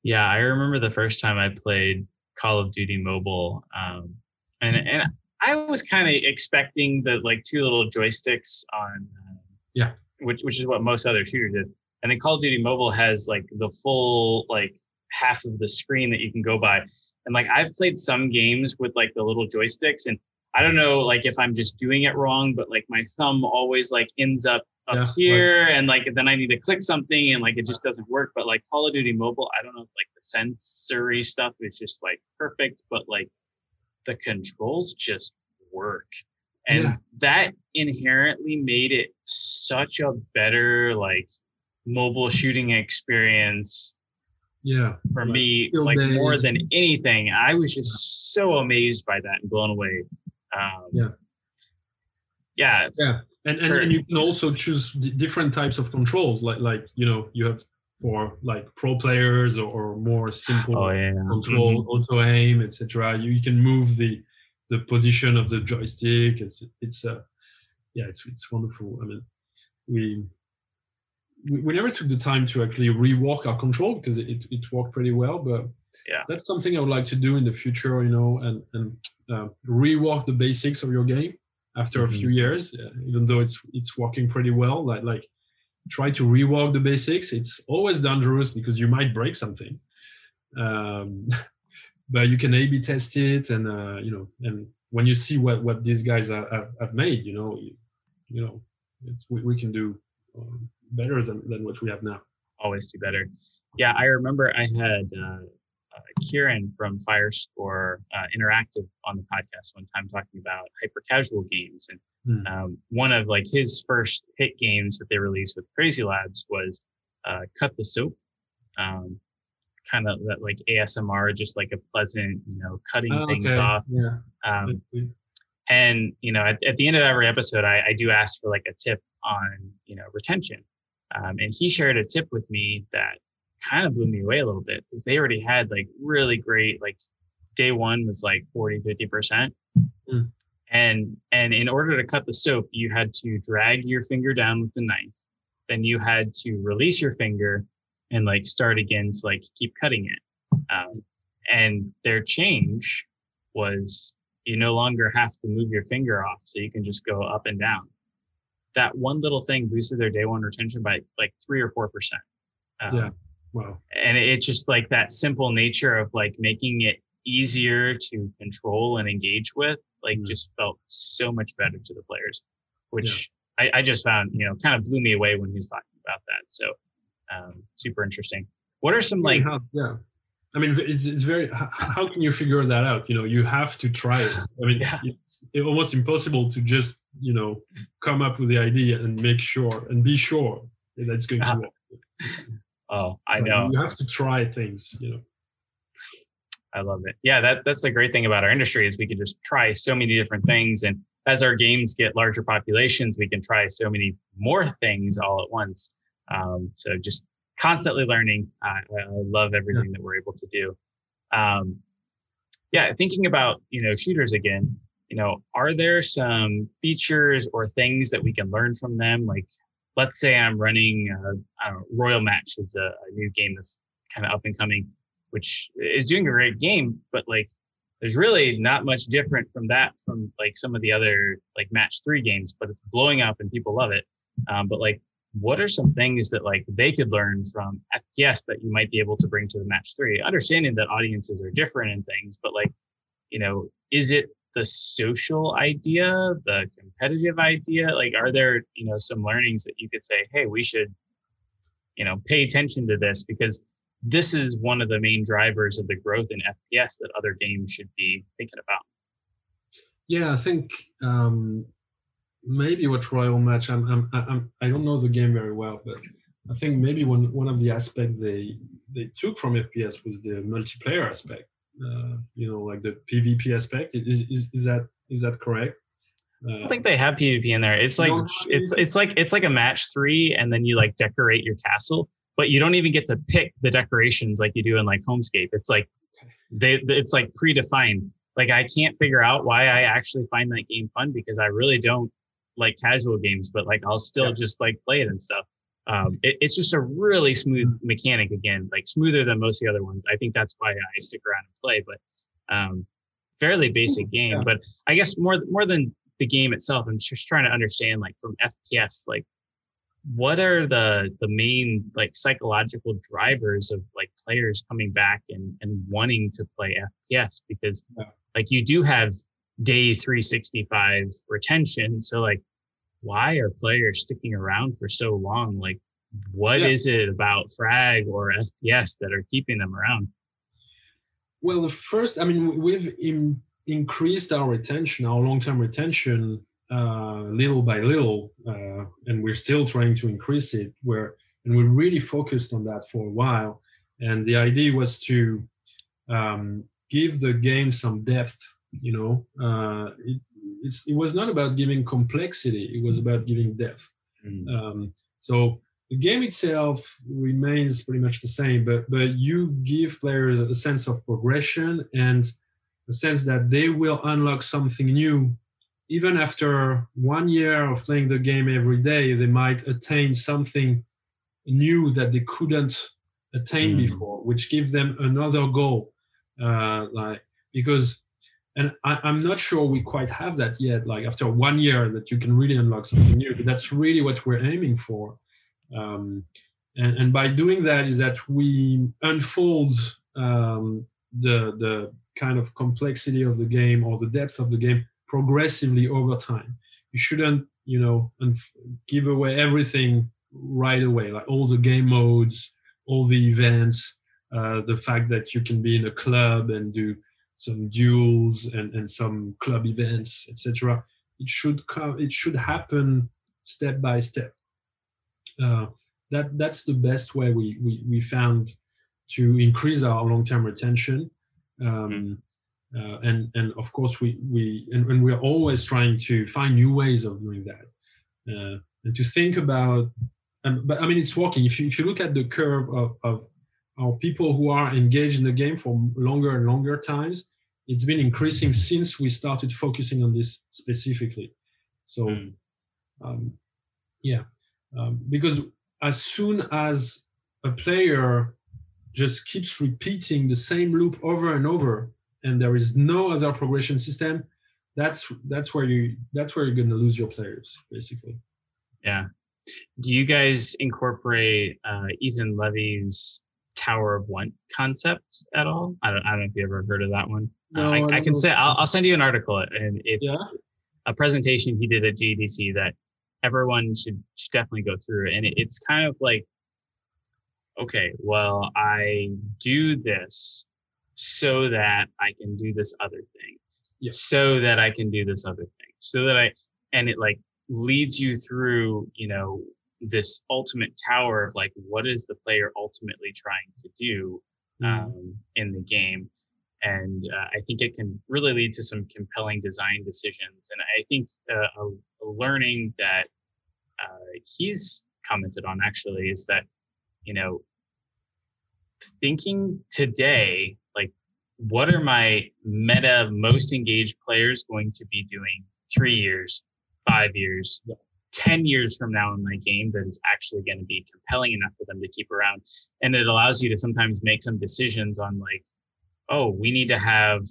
Yeah, I remember the first time I played Call of Duty Mobile, um, and and I was kind of expecting the like two little joysticks on, uh, yeah, which which is what most other shooters did. And then Call of Duty Mobile has like the full like half of the screen that you can go by. And like I've played some games with like the little joysticks, and I don't know like if I'm just doing it wrong, but like my thumb always like ends up up yeah, here, right. and like then I need to click something, and like it just doesn't work. But like Call of Duty Mobile, I don't know if like the sensory stuff is just like perfect, but like the controls just work. And yeah. that inherently made it such a better like mobile shooting experience yeah for like me like days. more than anything i was just so amazed by that and blown away um, yeah yeah yeah and and, for, and you can also choose different types of controls like like you know you have for like pro players or, or more simple oh, yeah. control, mm-hmm. auto aim, etc. You, you, can move the the position of the joystick. It's it's uh, yeah, it's it's wonderful. I mean, we we, never took the time to actually rework our control because it, it worked pretty well, but yeah, that's something I would like to do in the future. You know, and and uh, rework the basics of your game after mm-hmm. a few years, uh, even though it's it's working pretty well. Like like try to rework the basics. It's always dangerous because you might break something. Um, but you can A/B test it, and uh, you know, and when you see what what these guys have, have made, you know, you, you know, we, we, can do um, better than than what we have now. Always do better. Yeah, I remember I had uh, uh, Kieran from Firescore uh, Interactive on the podcast one time talking about hyper casual games, and Hmm. Um, one of like his first hit games that they released with Crazy Labs was uh, Cut the Soap. Um, kind of that like ASMR, just like a pleasant, you know, cutting oh, things off. Yeah. Um, and you know, at, at, the end of every episode, I, I, do ask for like a tip on you know retention. Um, and he shared a tip with me that kind of blew me away a little bit because they already had like really great like day one was like 40 50 percent. Mm. and and in order to cut the soap you had to drag your finger down with the knife. Then you had to release your finger and like start again to like keep cutting it. Um, and their change was you no longer have to move your finger off so you can just go up and down. That one little thing boosted their day one retention by like three or four percent. Um, Yeah. Wow. and it's just like that simple nature of like making it easier to control and engage with like Mm. just felt so much better to the players which I, I just found you know kind of blew me away when he was talking about that so um, super interesting what are some like how, yeah. I mean, it's, it's very. How, can you figure that out? You know, you have to try it. I mean, Yeah. it's, it's almost impossible to just you know come up with the idea and make sure and be sure that it's going Uh-huh. to work. Oh i know you have to try things. You know. I love it. Yeah, that that's the great thing about our industry is we can just try so many different things, and as our games get larger populations, we can try so many more things all at once. Um, so just constantly learning. I, I love everything that we're able to do. Um, yeah, thinking about you know shooters again. You know, are there some features or things that we can learn from them? Like, let's say I'm running uh, know, Royal Match is a, a new game that's kind of up and coming which is doing a great game, but like there's really not much different from that from like some of the other like match three games, but it's blowing up and people love it. Um, but like, what are some things that like they could learn from FPS that you might be able to bring to the match three? Understanding that audiences are different and things, but like, you know, is it the social idea, the competitive idea? Like, are there you know some learnings that you could say, hey, we should, you know, pay attention to this because this is one of the main drivers of the growth in FPS that other games should be thinking about. Yeah, I think um, maybe what Royal Match. I'm, I'm, I'm, I don't know the game very well, but I think maybe one one of the aspects they they took from FPS was the multiplayer aspect. Uh, you know, like the PvP aspect. Is is, is that is that correct? I Uh, don't think they have PvP in there. It's like it's it's like it's like a match three, and then you like decorate your castle, but you don't even get to pick the decorations like you do in like Homescape. It's like they it's like predefined. Like I can't figure out why I actually find that game fun because I really don't like casual games, but like I'll still Yeah. just like play it and stuff. Um, it, it's just a really smooth mechanic again, like smoother than most of the other ones. I think that's why I stick around and play, but um, fairly basic game. Yeah. But I guess more more than the game itself, I'm just trying to understand like from FPS, like what are the the main like psychological drivers of like players coming back and and wanting to play FPS because Yeah. like you do have day 365 retention so like why are players sticking around for so long like what is Yeah. it about frag or fps that are keeping them around Well, the first, I mean, we've in, increased our retention, our long-term retention, uh, little by little, uh, and we're still trying to increase it. Where and we really focused on that for a while, and the idea was to um, give the game some depth. You know, uh, it, it was not about giving complexity; it was about giving depth. Um, so the game itself remains pretty much the same, but but you give players a sense of progression and a sense that they will unlock something new. Even after one year of playing the game every day, they might attain something new that they couldn't attain Mm. before, which gives them another goal. Uh, like because and I, I'm not sure we quite have that yet. Like after one year, that you can really unlock something new. But that's really what we're aiming for. Um, and, and by doing that, is that we unfold um, the the kind of complexity of the game or the depth of the game progressively over time. You shouldn't, you know, unf- give away everything right away, like all the game modes, all the events, uh, the fact that you can be in a club and do some duels and, and some club events, etc. It should come. It should happen step by step. Uh, that that's the best way we we, we found to increase our long-term retention. Um, uh, and and of course we we and, and we're always trying to find new ways of doing that uh, and to think about. Um, but I mean, it's working. If you if you look at the curve of, of or people who are engaged in the game for longer and longer times, it's been increasing since we started focusing on this specifically. So, mm. um, yeah, um, because as soon as a player just keeps repeating the same loop over and over, and there is no other progression system, that's that's where you that's where you're going to lose your players, basically. Yeah. Do you guys incorporate uh, Ethan Levy's Tower of Want concept at all? I don't, I don't know if you ever heard of that one. No, uh, I, I, I, can say I'll, I'll, send you an article, and it's yeah? a presentation he did at GDC that everyone should, should definitely go through. And it, it's kind of like, okay, well, I do this so that I can do this other thing, yes. so that I can do this other thing, so that I, and it like leads you through, you know, this ultimate tower of like, what is the player ultimately trying to do mm-hmm. um, in the game? And uh, I think it can really lead to some compelling design decisions. And I think uh, a, learning that uh, he's commented on actually is that, you know, thinking today, like, what are my meta most engaged players going to be doing three years, five years, 10 years from now in my game that is actually going to be compelling enough for them to keep around. And it allows you to sometimes make some decisions on like, oh, we need to have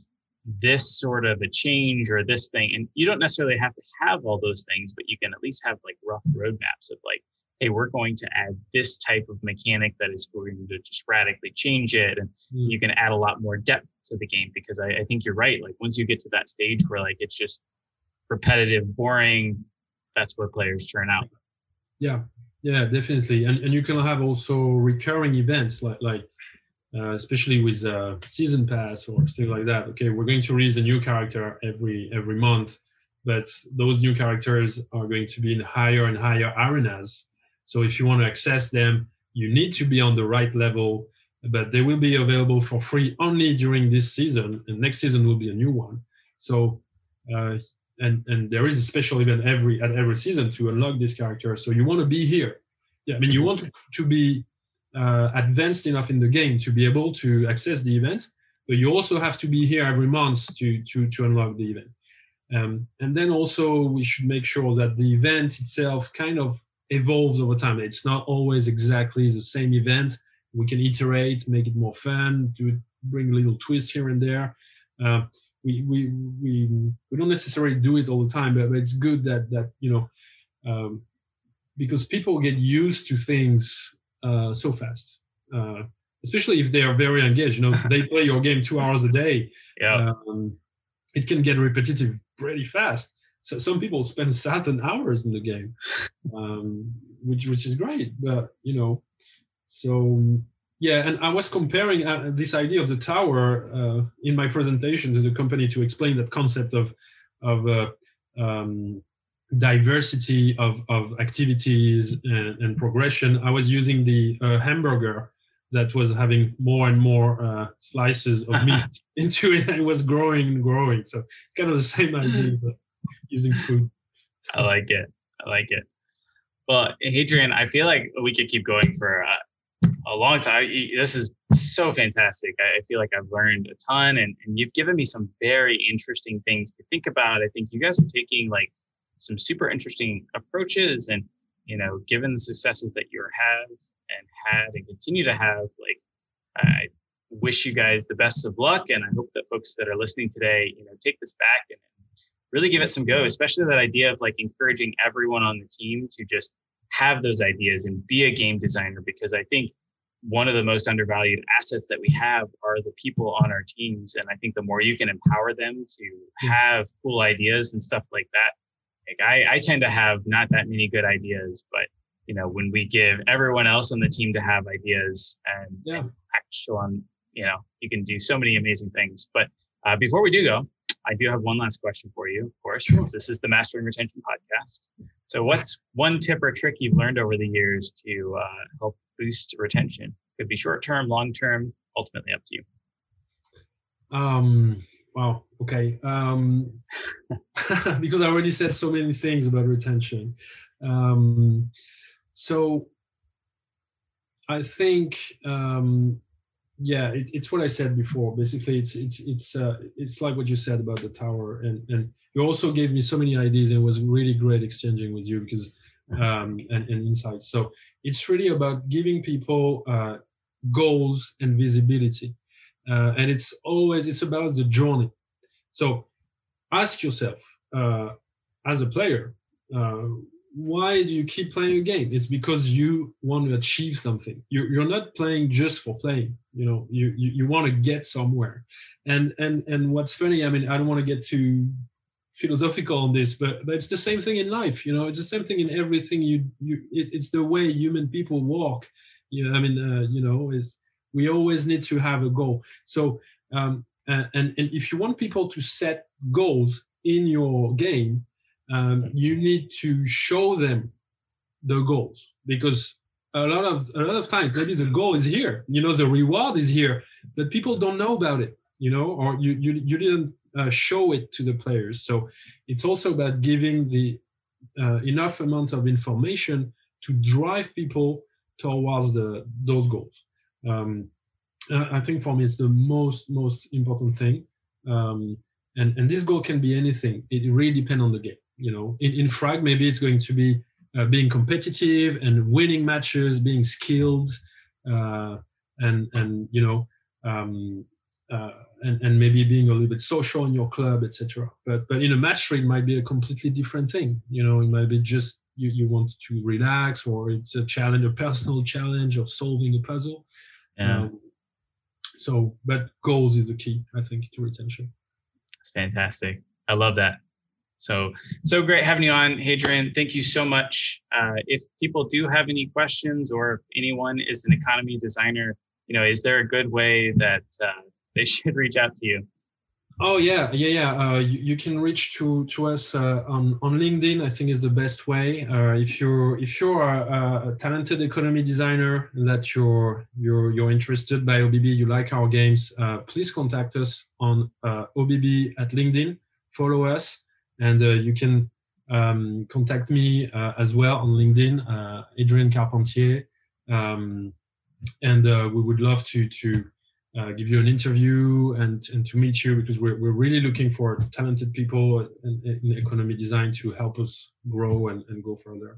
this sort of a change or this thing. And you don't necessarily have to have all those things, but you can at least have like rough roadmaps of like, hey, we're going to add this type of mechanic that is going to just radically change it. And mm. you can add a lot more depth to the game because I, I think you're right. Like once you get to that stage where like it's just repetitive, boring, that's where players churn out. Yeah, yeah, definitely. And and you can have also recurring events like like uh, especially with uh, season pass or things like that. Okay, we're going to release a new character every every month, but those new characters are going to be in higher and higher arenas. So if you want to access them, you need to be on the right level. But they will be available for free only during this season, and next season will be a new one. So uh, and and there is a special event every at every season to unlock this character. So you want to be here. Yeah, I mean you want to, to be uh, advanced enough in the game to be able to access the event, but you also have to be here every month to to to unlock the event. Um, and then also we should make sure that the event itself kind of evolves over time. It's not always exactly the same event. We can iterate, make it more fun, do bring a little twist here and there. Uh, we we we we don't necessarily do it all the time, but, but it's good that that you know um, because people get used to things uh, so fast, uh, especially if they are very engaged. You know, they play your game two hours a day. Yeah, um, it can get repetitive pretty fast. So some people spend seven hours in the game, um, which which is great. But you know, so yeah, and I was comparing uh, this idea of the tower uh, in my presentation to the company to explain that concept of of uh, um, diversity of, of activities and, and, progression. I was using the uh, hamburger that was having more and more uh, slices of meat into it. It was growing and growing. So it's kind of the same idea, but using food. I like it. I like it. Well, Hadrien, I feel like we could keep going for uh, a long time. This is so fantastic. I feel like I've learned a ton and, and you've given me some very interesting things to think about. I think you guys are taking like some super interesting approaches and, you know, given the successes that you have and had and continue to have, like, I wish you guys the best of luck. And I hope that folks that are listening today, you know, take this back and really give it some go, especially that idea of like encouraging everyone on the team to just have those ideas and be a game designer because I think one of the most undervalued assets that we have are the people on our teams. And I think the more you can empower them to have cool ideas and stuff like that, like I, I tend to have not that many good ideas, but you know, when we give everyone else on the team to have ideas and, yeah. actual on, you know, you can do so many amazing things. But uh, before we do go, I do have one last question for you, of course, sure. this is the Mastering Retention podcast. So, what's one tip or trick you've learned over the years to uh, help boost retention? Could be short term, long term, ultimately up to you. Um, wow. Okay. Um, because I already said so many things about retention. Um, so, I think um, yeah, it, it's what I said before. Basically, it's it's it's uh, it's like what you said about the tower, and and you also gave me so many ideas. And it was really great exchanging with you because um, and, and insights. So it's really about giving people uh, goals and visibility, uh, and it's always it's about the journey. So ask yourself uh, as a player uh, why do you keep playing a game? It's because you want to achieve something. You're, you're not playing just for playing you know you you, you want to get somewhere. And and and what's funny i mean i don't want to get too philosophical on this but but it's the same thing in life you know it's the same thing in everything you you it, it's the way human people walk. You know i mean uh, you know is we always need to have a goal. So um and and if you want people to set goals in your game um, you need to show them the goals because a lot of a lot of times maybe the goal is here you know the reward is here but people don't know about it you know or you you, you didn't uh, show it to the players. So it's also about giving the uh, enough amount of information to drive people towards the those goals um, i think for me it's the most most important thing. Um, and and this goal can be anything. It really depends on the game you know? In, in frag maybe it's going to be uh, being competitive and winning matches being skilled uh, and and you know um, uh, and, and maybe being a little bit social in your club etc but but in a match it might be a completely different thing you know? It might be just you, you want to relax or it's a challenge a personal challenge of solving a puzzle yeah. Um, so but goals is the key i think to retention it's fantastic i love that so, so great having you on, Hadrien. Thank you so much. Uh, if people do have any questions or if anyone is an economy designer, you know, is there a good way that uh, they should reach out to you? Oh yeah, yeah, yeah. Uh, you, you, can reach to to us uh, on on LinkedIn. I think is the best way. Uh, if you're if you're a, a, talented economy designer that you're you're you're interested by OBB, you like our games, uh, please contact us on uh, OBB at LinkedIn. Follow us and uh, you can um, contact me as well on LinkedIn, Hadrien Carpentier, um, and we would love to to give you an interview and and to meet you because we're we're really looking for talented people in, in economy design to help us grow and, and go further.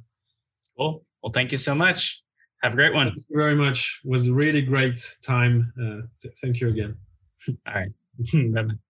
Cool. Well, thank you so much. Have a great one. Thank you very much. It was a really great time. Uh, th- thank you again. All right.